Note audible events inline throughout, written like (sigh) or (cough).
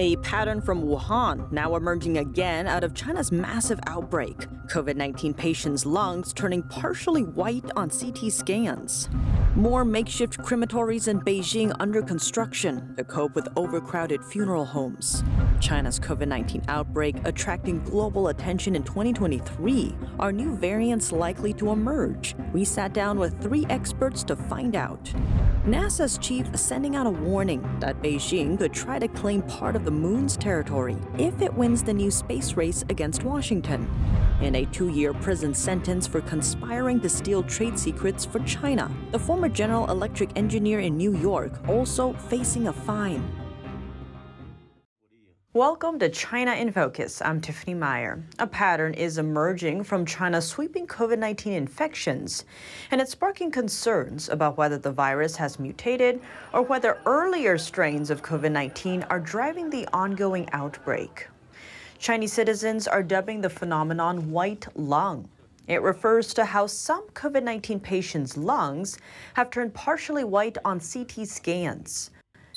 A pattern from Wuhan now emerging again out of China's massive outbreak. COVID 19 patients' lungs turning partially white on CT scans. More makeshift crematories in Beijing under construction to cope with overcrowded funeral homes. China's COVID 19 outbreak attracting global attention in 2023. Are new variants likely to emerge? We sat down with three experts to find out. NASA's chief sending out a warning that Beijing could try to claim part of the moon's territory if it wins the new space race against Washington. In a two year prison sentence for conspiring to steal trade secrets for China, the former General Electric engineer in New York also facing a fine. Welcome to China in Focus. I'm Tiffany Meyer. A pattern is emerging from China's sweeping COVID 19 infections, and it's sparking concerns about whether the virus has mutated or whether earlier strains of COVID 19 are driving the ongoing outbreak. Chinese citizens are dubbing the phenomenon white lung. It refers to how some COVID 19 patients' lungs have turned partially white on CT scans.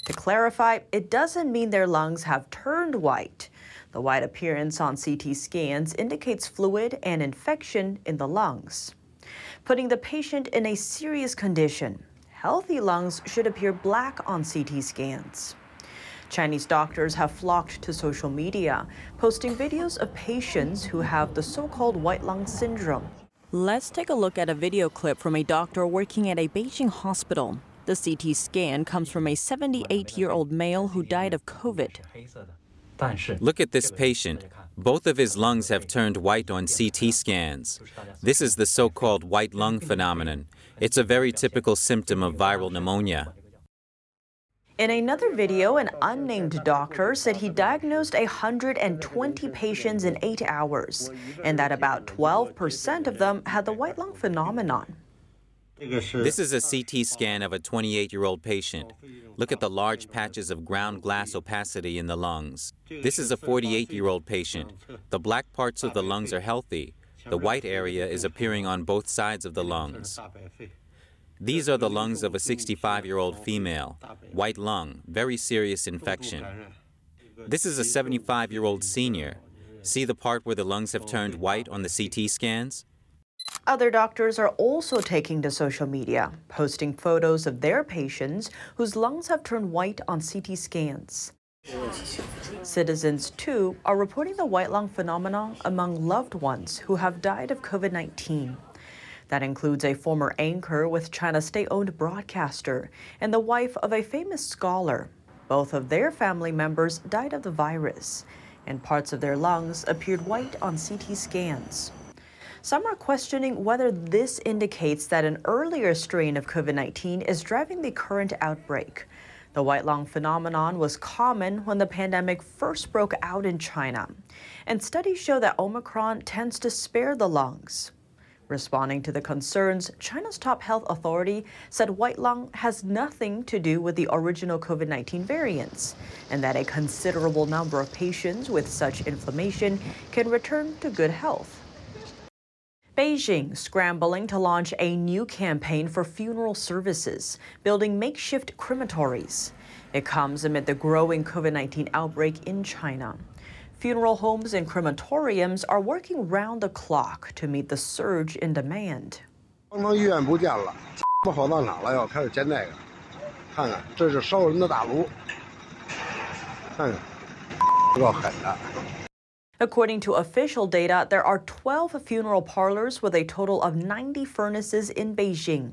To clarify, it doesn't mean their lungs have turned white. The white appearance on CT scans indicates fluid and infection in the lungs, putting the patient in a serious condition. Healthy lungs should appear black on CT scans. Chinese doctors have flocked to social media, posting videos of patients who have the so called white lung syndrome. Let's take a look at a video clip from a doctor working at a Beijing hospital. The CT scan comes from a 78 year old male who died of COVID. Look at this patient. Both of his lungs have turned white on CT scans. This is the so called white lung phenomenon. It's a very typical symptom of viral pneumonia. In another video, an unnamed doctor said he diagnosed 120 patients in eight hours, and that about 12% of them had the white lung phenomenon. This is a CT scan of a 28 year old patient. Look at the large patches of ground glass opacity in the lungs. This is a 48 year old patient. The black parts of the lungs are healthy. The white area is appearing on both sides of the lungs. These are the lungs of a 65 year old female. White lung, very serious infection. This is a 75 year old senior. See the part where the lungs have turned white on the CT scans? Other doctors are also taking to social media, posting photos of their patients whose lungs have turned white on CT scans. Citizens, too, are reporting the white lung phenomenon among loved ones who have died of COVID 19. That includes a former anchor with China's state owned broadcaster and the wife of a famous scholar. Both of their family members died of the virus, and parts of their lungs appeared white on CT scans. Some are questioning whether this indicates that an earlier strain of COVID 19 is driving the current outbreak. The white lung phenomenon was common when the pandemic first broke out in China, and studies show that Omicron tends to spare the lungs. Responding to the concerns, China's top health authority said white lung has nothing to do with the original COVID 19 variants, and that a considerable number of patients with such inflammation can return to good health. Beijing scrambling to launch a new campaign for funeral services, building makeshift crematories. It comes amid the growing COVID 19 outbreak in China. Funeral homes and crematoriums are working round the clock to meet the surge in demand. 方舱医院不见了，不跑到哪了？要开始建那个，看看这是烧人的大炉，看看，够狠的。 According to official data, there are 12 funeral parlors with a total of 90 furnaces in Beijing.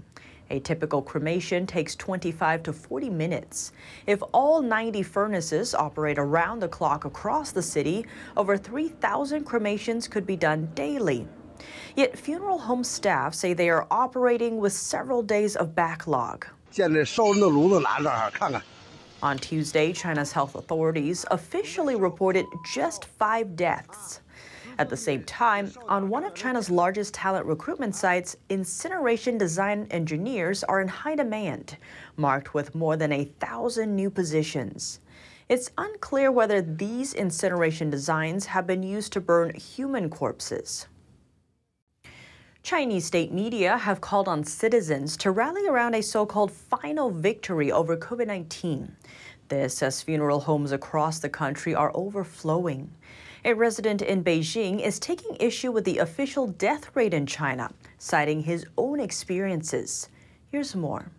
A typical cremation takes 25 to 40 minutes. If all 90 furnaces operate around the clock across the city, over 3,000 cremations could be done daily. Yet funeral home staff say they are operating with several days of backlog. 见这烧人的炉子拿这儿看看。 On Tuesday, China's health authorities officially reported just five deaths. At the same time, on one of China's largest talent recruitment sites, incineration design engineers are in high demand, marked with more than a thousand new positions. It's unclear whether these incineration designs have been used to burn human corpses. Chinese state media have called on citizens to rally around a so called final victory over COVID 19. This as funeral homes across the country are overflowing. A resident in Beijing is taking issue with the official death rate in China, citing his own experiences. Here's more.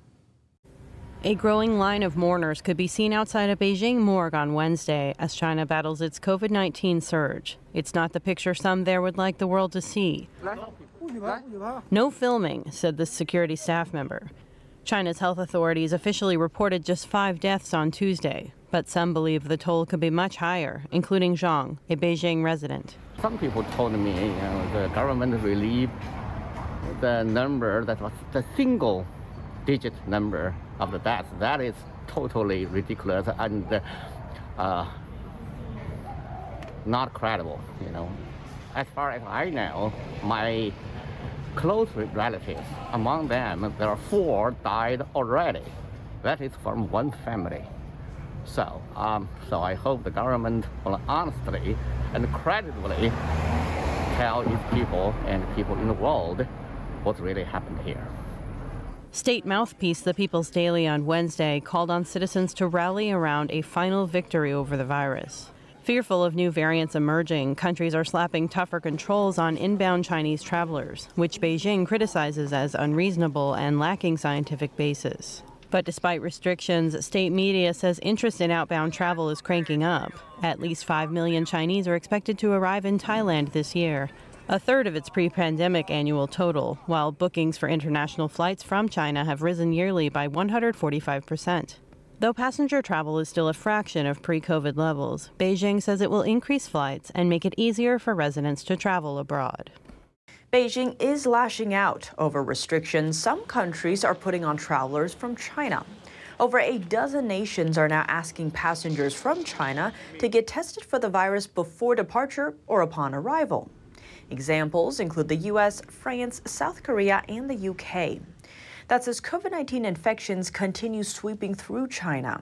A growing line of mourners could be seen outside a Beijing morgue on Wednesday as China battles its COVID 19 surge. It's not the picture some there would like the world to see. No filming, said the security staff member. China's health authorities officially reported just five deaths on Tuesday, but some believe the toll could be much higher, including Zhang, a Beijing resident. Some people told me you know, the government relieved the number that was the single digit number of the deaths. That is totally ridiculous and uh, not credible, you know. As far as I know, my close relatives, among them, there are four died already. That is from one family. So, um, so I hope the government will honestly and credibly tell its people and people in the world what really happened here. State mouthpiece The People's Daily on Wednesday called on citizens to rally around a final victory over the virus. Fearful of new variants emerging, countries are slapping tougher controls on inbound Chinese travelers, which Beijing criticizes as unreasonable and lacking scientific basis. But despite restrictions, state media says interest in outbound travel is cranking up. At least 5 million Chinese are expected to arrive in Thailand this year, a third of its pre pandemic annual total, while bookings for international flights from China have risen yearly by 145%. Though passenger travel is still a fraction of pre COVID levels, Beijing says it will increase flights and make it easier for residents to travel abroad. Beijing is lashing out over restrictions some countries are putting on travelers from China. Over a dozen nations are now asking passengers from China to get tested for the virus before departure or upon arrival. Examples include the US, France, South Korea, and the UK. That's as COVID 19 infections continue sweeping through China.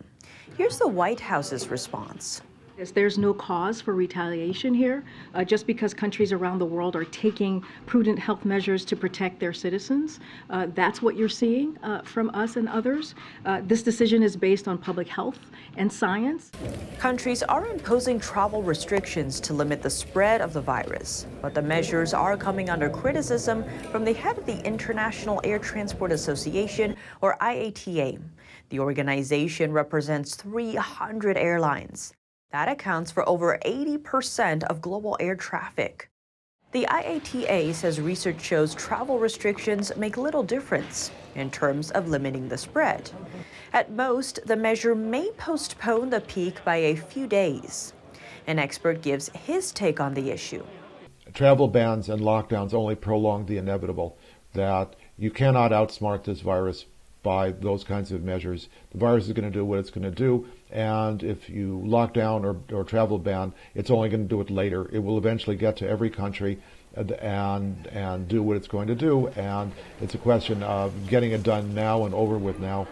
Here's the White House's response. There's no cause for retaliation here. Uh, just because countries around the world are taking prudent health measures to protect their citizens, uh, that's what you're seeing uh, from us and others. Uh, this decision is based on public health and science. Countries are imposing travel restrictions to limit the spread of the virus, but the measures are coming under criticism from the head of the International Air Transport Association, or IATA. The organization represents 300 airlines. That accounts for over 80% of global air traffic. The IATA says research shows travel restrictions make little difference in terms of limiting the spread. At most, the measure may postpone the peak by a few days. An expert gives his take on the issue. Travel bans and lockdowns only prolong the inevitable that you cannot outsmart this virus by those kinds of measures. The virus is going to do what it's going to do, and if you lock down or, or travel ban, it's only going to do it later. It will eventually get to every country uh, and, and and do what it's going to do, and it's a question of getting it done now and over with now,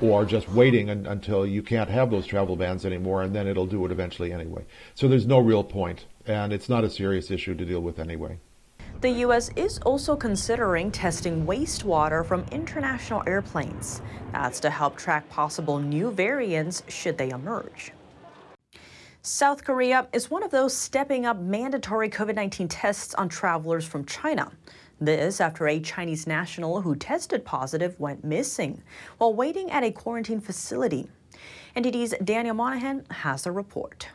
or just waiting un, until you can't have those travel bans anymore, and then it'll do it eventually anyway. So there's no real point, and it's not a serious issue to deal with anyway. The U.S. is also considering testing wastewater from international airplanes. That's to help track possible new variants should they emerge. South Korea is one of those stepping up mandatory COVID 19 tests on travelers from China. This after a Chinese national who tested positive went missing while waiting at a quarantine facility. NTD's Daniel Monahan has a report.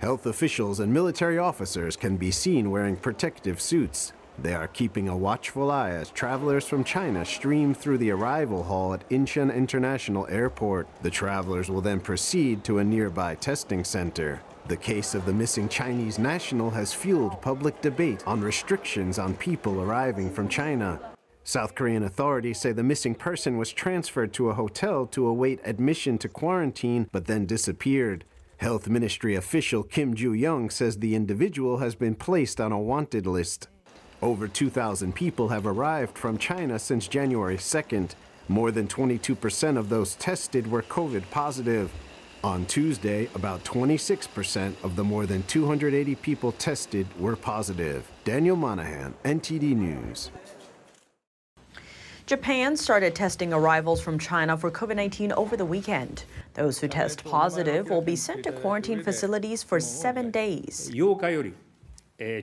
Health officials and military officers can be seen wearing protective suits. They are keeping a watchful eye as travelers from China stream through the arrival hall at Incheon International Airport. The travelers will then proceed to a nearby testing center. The case of the missing Chinese national has fueled public debate on restrictions on people arriving from China. South Korean authorities say the missing person was transferred to a hotel to await admission to quarantine but then disappeared. Health Ministry official Kim Ju Young says the individual has been placed on a wanted list. Over 2,000 people have arrived from China since January 2nd. More than 22% of those tested were COVID positive. On Tuesday, about 26% of the more than 280 people tested were positive. Daniel Monahan, NTD News. Japan started testing arrivals from China for COVID 19 over the weekend. Those who test positive will be sent to quarantine facilities for seven days. Eh,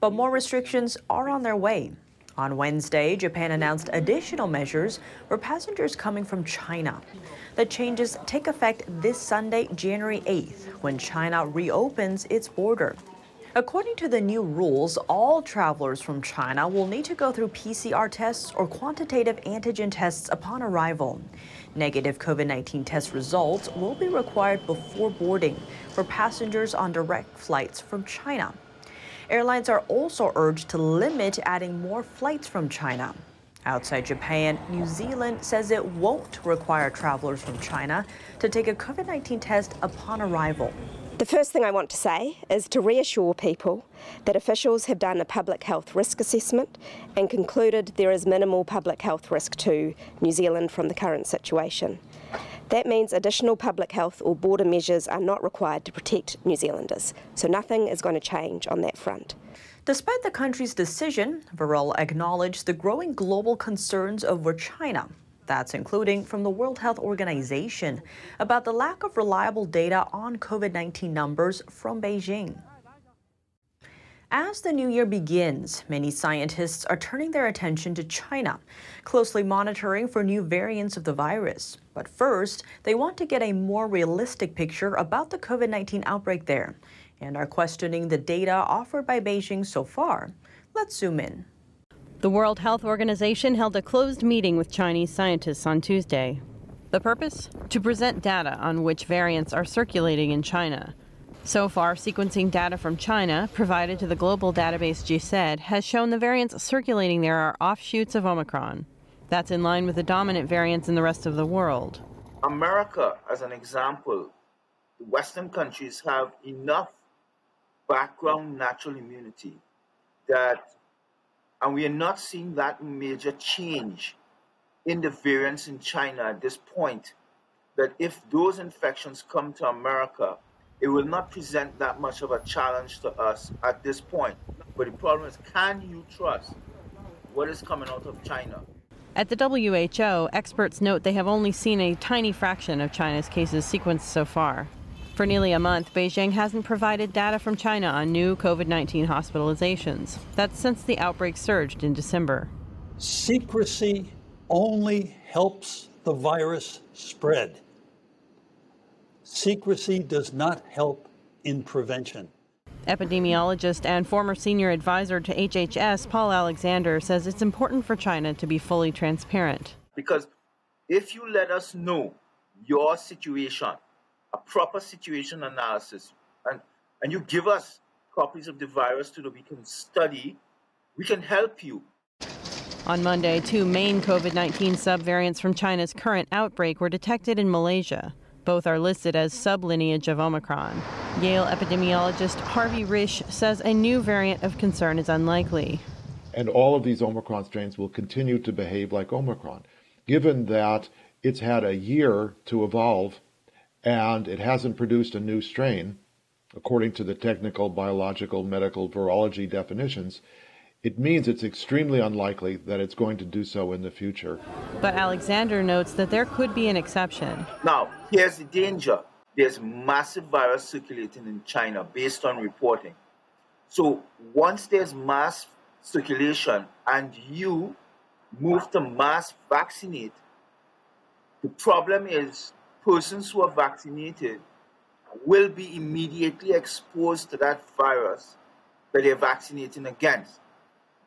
but more restrictions are on their way. On Wednesday, Japan announced additional measures for passengers coming from China. The changes take effect this Sunday, January 8th, when China reopens its border. According to the new rules, all travelers from China will need to go through PCR tests or quantitative antigen tests upon arrival. Negative COVID 19 test results will be required before boarding for passengers on direct flights from China. Airlines are also urged to limit adding more flights from China. Outside Japan, New Zealand says it won't require travelers from China to take a COVID 19 test upon arrival. The first thing I want to say is to reassure people that officials have done a public health risk assessment and concluded there is minimal public health risk to New Zealand from the current situation. That means additional public health or border measures are not required to protect New Zealanders, so nothing is going to change on that front. Despite the country's decision, Verrall acknowledged the growing global concerns over China. That's including from the World Health Organization about the lack of reliable data on COVID 19 numbers from Beijing. As the new year begins, many scientists are turning their attention to China, closely monitoring for new variants of the virus. But first, they want to get a more realistic picture about the COVID 19 outbreak there and are questioning the data offered by Beijing so far. Let's zoom in. The World Health Organization held a closed meeting with Chinese scientists on Tuesday. The purpose? To present data on which variants are circulating in China. So far, sequencing data from China, provided to the global database GISAID, has shown the variants circulating there are offshoots of Omicron. That's in line with the dominant variants in the rest of the world. America, as an example, Western countries have enough background natural immunity that, and we are not seeing that major change in the variants in China at this point, that if those infections come to America, it will not present that much of a challenge to us at this point. But the problem is, can you trust what is coming out of China? At the WHO, experts note they have only seen a tiny fraction of China's cases sequenced so far. For nearly a month, Beijing hasn't provided data from China on new COVID 19 hospitalizations. That's since the outbreak surged in December. Secrecy only helps the virus spread. Secrecy does not help in prevention. Epidemiologist and former senior advisor to HHS, Paul Alexander, says it's important for China to be fully transparent. Because if you let us know your situation, a proper situation analysis and, and you give us copies of the virus so that we can study, we can help you. On Monday, two main COVID 19 subvariants from China's current outbreak were detected in Malaysia. Both are listed as sublineage of Omicron. Yale epidemiologist Harvey Risch says a new variant of concern is unlikely. And all of these Omicron strains will continue to behave like Omicron, given that it's had a year to evolve and it hasn't produced a new strain, according to the technical, biological, medical, virology definitions, it means it's extremely unlikely that it's going to do so in the future. But Alexander notes that there could be an exception. Now, here's the danger there's massive virus circulating in China based on reporting. So, once there's mass circulation and you move to mass vaccinate, the problem is persons who are vaccinated will be immediately exposed to that virus that they're vaccinating against.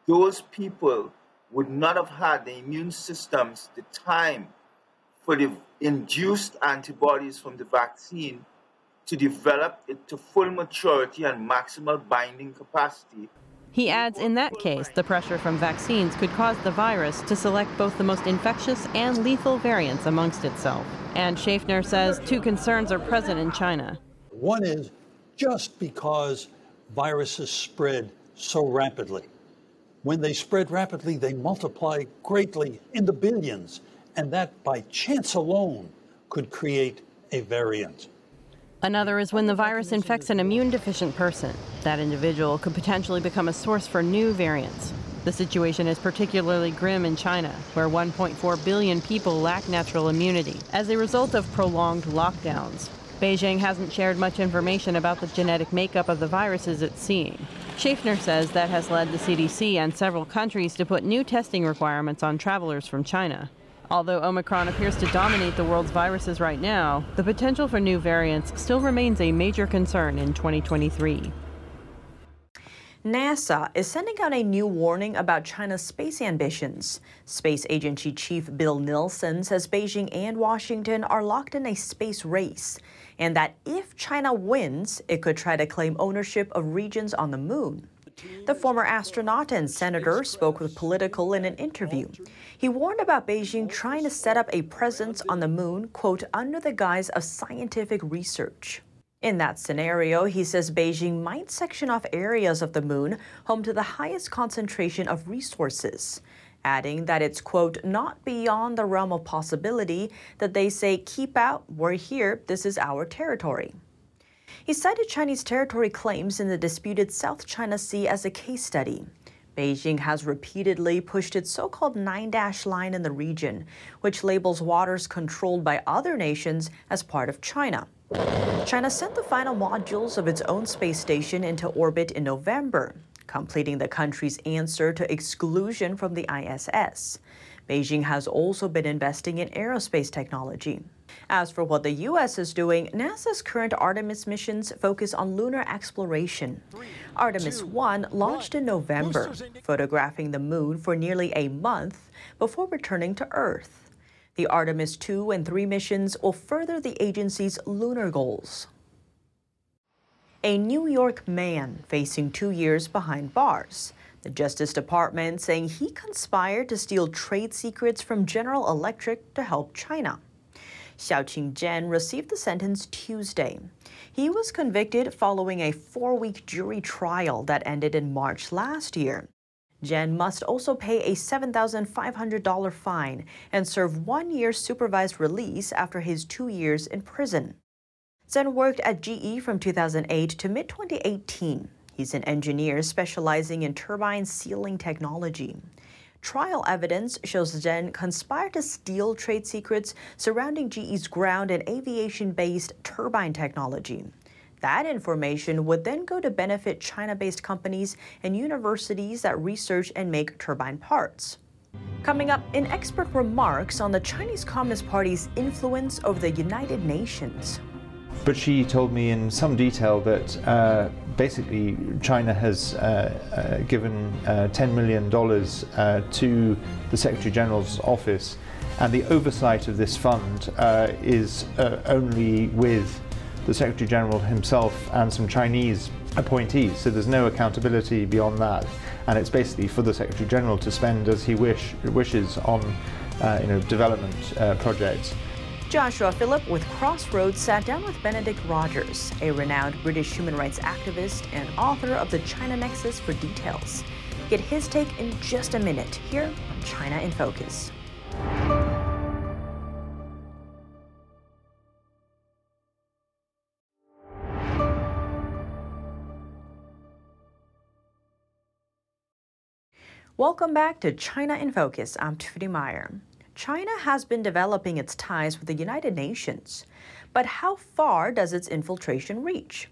Those people would not have had the immune systems the time for the induced antibodies from the vaccine to develop it to full maturity and maximal binding capacity he adds in that case, the pressure from vaccines could cause the virus to select both the most infectious and lethal variants amongst itself. And Schaffner says two concerns are present in China. One is just because viruses spread so rapidly. When they spread rapidly, they multiply greatly in the billions, and that by chance alone could create a variant. Another is when the virus infects an immune deficient person. That individual could potentially become a source for new variants. The situation is particularly grim in China, where 1.4 billion people lack natural immunity as a result of prolonged lockdowns. Beijing hasn't shared much information about the genetic makeup of the viruses it's seeing. Schaffner says that has led the CDC and several countries to put new testing requirements on travelers from China. Although Omicron appears to dominate the world's viruses right now, the potential for new variants still remains a major concern in 2023. NASA is sending out a new warning about China's space ambitions. Space Agency Chief Bill Nelson says Beijing and Washington are locked in a space race, and that if China wins, it could try to claim ownership of regions on the moon. The former astronaut and senator spoke with Politico in an interview. He warned about Beijing trying to set up a presence on the moon, quote, under the guise of scientific research. In that scenario, he says Beijing might section off areas of the moon home to the highest concentration of resources, adding that it's, quote, not beyond the realm of possibility that they say, keep out, we're here, this is our territory. He cited Chinese territory claims in the disputed South China Sea as a case study. Beijing has repeatedly pushed its so called nine dash line in the region, which labels waters controlled by other nations as part of China. China sent the final modules of its own space station into orbit in November, completing the country's answer to exclusion from the ISS. Beijing has also been investing in aerospace technology. As for what the U.S. is doing, NASA's current Artemis missions focus on lunar exploration. Artemis 1 launched in November, photographing the moon for nearly a month before returning to Earth. The Artemis 2 and 3 missions will further the agency's lunar goals. A New York man facing two years behind bars. The Justice Department saying he conspired to steal trade secrets from General Electric to help China. Xiaoqing Zheng received the sentence Tuesday. He was convicted following a four week jury trial that ended in March last year. Zheng must also pay a $7,500 fine and serve one year supervised release after his two years in prison. Zheng worked at GE from 2008 to mid 2018. He's an engineer specializing in turbine sealing technology. Trial evidence shows Zheng conspired to steal trade secrets surrounding GE's ground and aviation based turbine technology. That information would then go to benefit China based companies and universities that research and make turbine parts. Coming up, in expert remarks on the Chinese Communist Party's influence over the United Nations. But she told me in some detail that uh, basically China has uh, uh, given uh, $10 million uh, to the Secretary General's office, and the oversight of this fund is only with the Secretary General himself and some Chinese appointees. So there's no accountability beyond that. And it's basically for the Secretary General to spend as he wish, wishes on uh, you know, development uh, projects. Joshua Phillip with Crossroads sat down with Benedict Rogers, a renowned British human rights activist and author of the China Nexus for details. Get his take in just a minute here on China in Focus. Welcome back to China in Focus. I'm Tiffany Meyer. China has been developing its ties with the United Nations. But how far does its infiltration reach?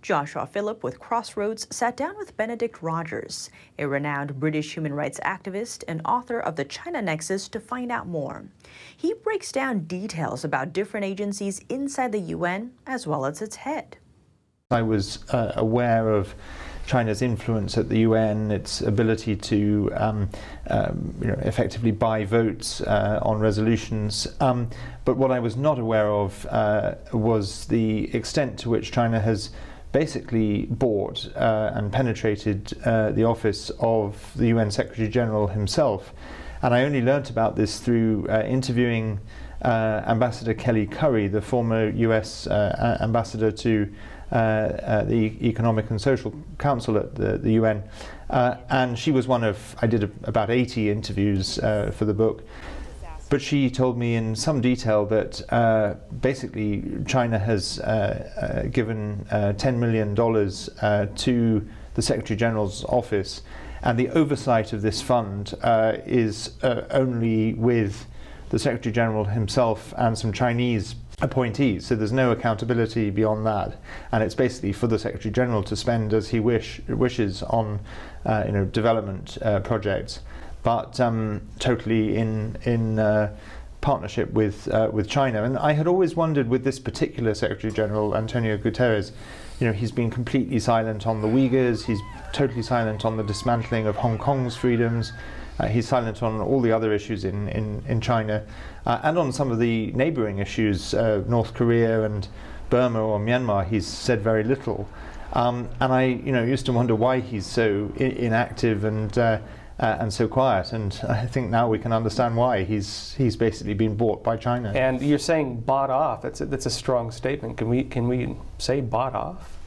Joshua Phillip with Crossroads sat down with Benedict Rogers, a renowned British human rights activist and author of the China Nexus, to find out more. He breaks down details about different agencies inside the UN as well as its head. I was uh, aware of China's influence at the UN, its ability to um, um, you know, effectively buy votes uh, on resolutions. Um, but what I was not aware of uh, was the extent to which China has basically bought uh, and penetrated uh, the office of the UN Secretary General himself. And I only learnt about this through uh, interviewing uh, Ambassador Kelly Currie, the former US ambassador to the Economic and Social Council at the, the UN. Uh, and she was one of, I did a, about 80 interviews for the book. But she told me in some detail that uh, basically China has uh, uh, given $10 million to the Secretary General's office, and the oversight of this fund uh, is uh, only with the Secretary General himself and some Chinese appointees. So there's no accountability beyond that, and it's basically for the Secretary General to spend as he wish wishes on, uh, you know, development uh, projects, but um, totally in in uh, partnership with uh, with China. And I had always wondered with this particular Secretary General, Antonio Guterres, you know, he's been completely silent on the Uyghurs. He's totally silent on the dismantling of Hong Kong's freedoms. Uh, he's silent on all the other issues in, in, in China uh, and on some of the neighboring issues, uh, North Korea and Burma or Myanmar, he's said very little. Um, and I you know, used to wonder why he's so I- inactive and, uh, uh, and so quiet. And (laughs) I think now we can understand why. He's, he's basically been bought by China. And you're saying bought off. That's a, that's a strong statement. Can we, can we say bought off?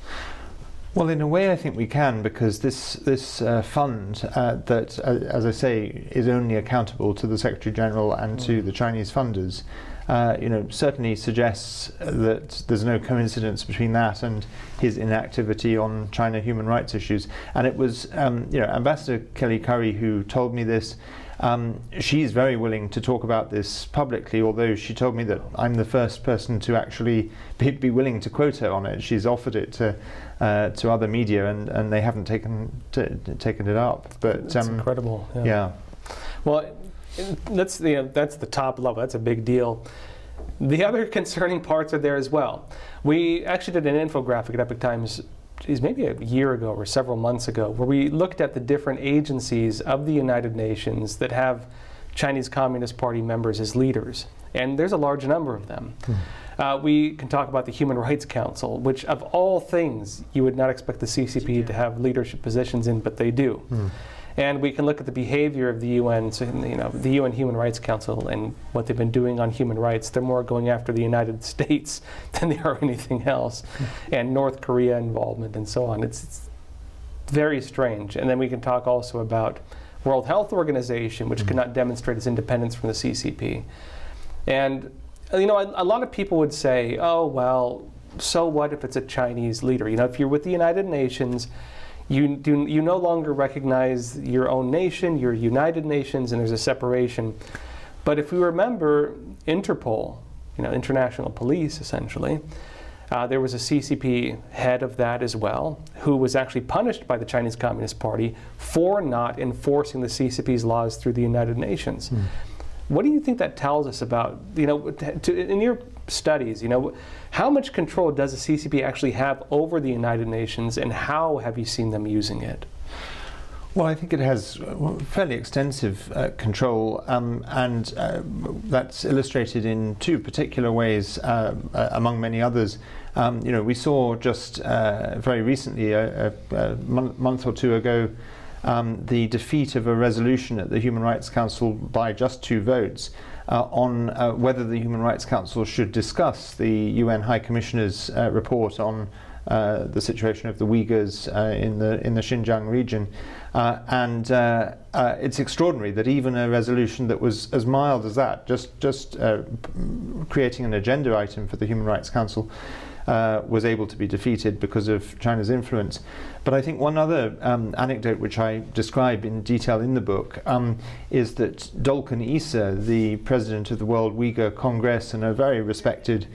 Well, in a way, I think we can because this this uh, fund uh, that, uh, as I say, is only accountable to the Secretary General and mm. to the Chinese funders. Uh, you know, certainly suggests that there's no coincidence between that and his inactivity on China human rights issues. And it was, um, you know, Ambassador Kelly Currie who told me this. Um, she's very willing to talk about this publicly, although she told me that I'm the first person to actually (laughs) be, be willing to quote her on it. She's offered it to uh, to other media, and, and they haven't taken taken it up. But that's um, incredible. Yeah. yeah. Well, that's the that's the top level. That's a big deal. The other concerning parts are there as well. We actually did an infographic at Epoch Times is maybe a year ago or several months ago, where we looked at the different agencies of the United Nations that have Chinese Communist Party members as leaders. And there's a large number of them. Hmm. Uh, we can talk about the Human Rights Council, which, of all things, you would not expect the CCP to have leadership positions in, but they do. Hmm. And we can look at the behavior of the UN, so, you know, the UN Human Rights Council and what they've been doing on human rights. They're more going after the United (laughs) States than they are anything else, hmm. and North Korea involvement and so on. It's, it's, very strange. And then we can talk also about World Health Organization, which mm-hmm. cannot demonstrate its independence from the CCP. And you know, a, a lot of people would say, "Oh, well, so what if it's a Chinese leader? You know, if you're with the United Nations." You, do, you no longer recognize your own nation, your United Nations, and there's a separation. But if we remember Interpol, you know, international police essentially, uh, there was a CCP head of that as well, who was actually punished by the Chinese Communist Party for not enforcing the CCP's laws through the United Nations. Mm. What do you think that tells us about, you know, to, in your studies, you know, how much control does the CCP actually have over the United Nations and how have you seen them using it? Well, I think it has fairly extensive uh, control, um, and uh, that's illustrated in two particular ways, uh, uh among many others. Um, you know, we saw just uh, very recently, a, a, a, month or two ago, um, the defeat of a resolution at the Human Rights Council by just two votes uh, on uh, whether the Human Rights Council should discuss the UN High Commissioner's uh, report on uh, the situation of the Uyghurs uh, in the in the Xinjiang region, uh, and it's extraordinary that even a resolution that was as mild as that, just just creating an agenda item for the Human Rights Council, uh, was able to be defeated because of China's influence. But I think one other um, anecdote, which I describe in detail in the book, um, is that Dolkun Issa, the president of the World Uyghur Congress and a very respected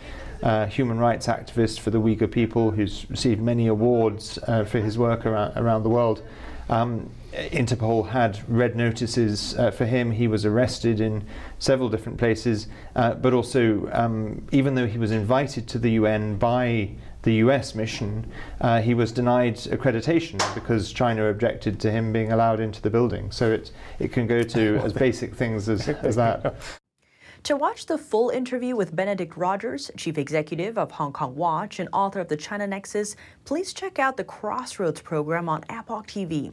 uh, human rights activist for the Uyghur people who's received many awards uh, for his work around, around the world, um, Interpol had red notices uh, for him. He was arrested in several different places, uh, but also, um, even though he was invited to the UN by the US mission, uh, he was denied accreditation because China objected to him being allowed into the building. So it, it can go to (laughs) as basic things as, as that. To watch the full interview with Benedict Rogers, Chief Executive of Hong Kong Watch and author of the China Nexus, please check out the Crossroads program on Epoch TV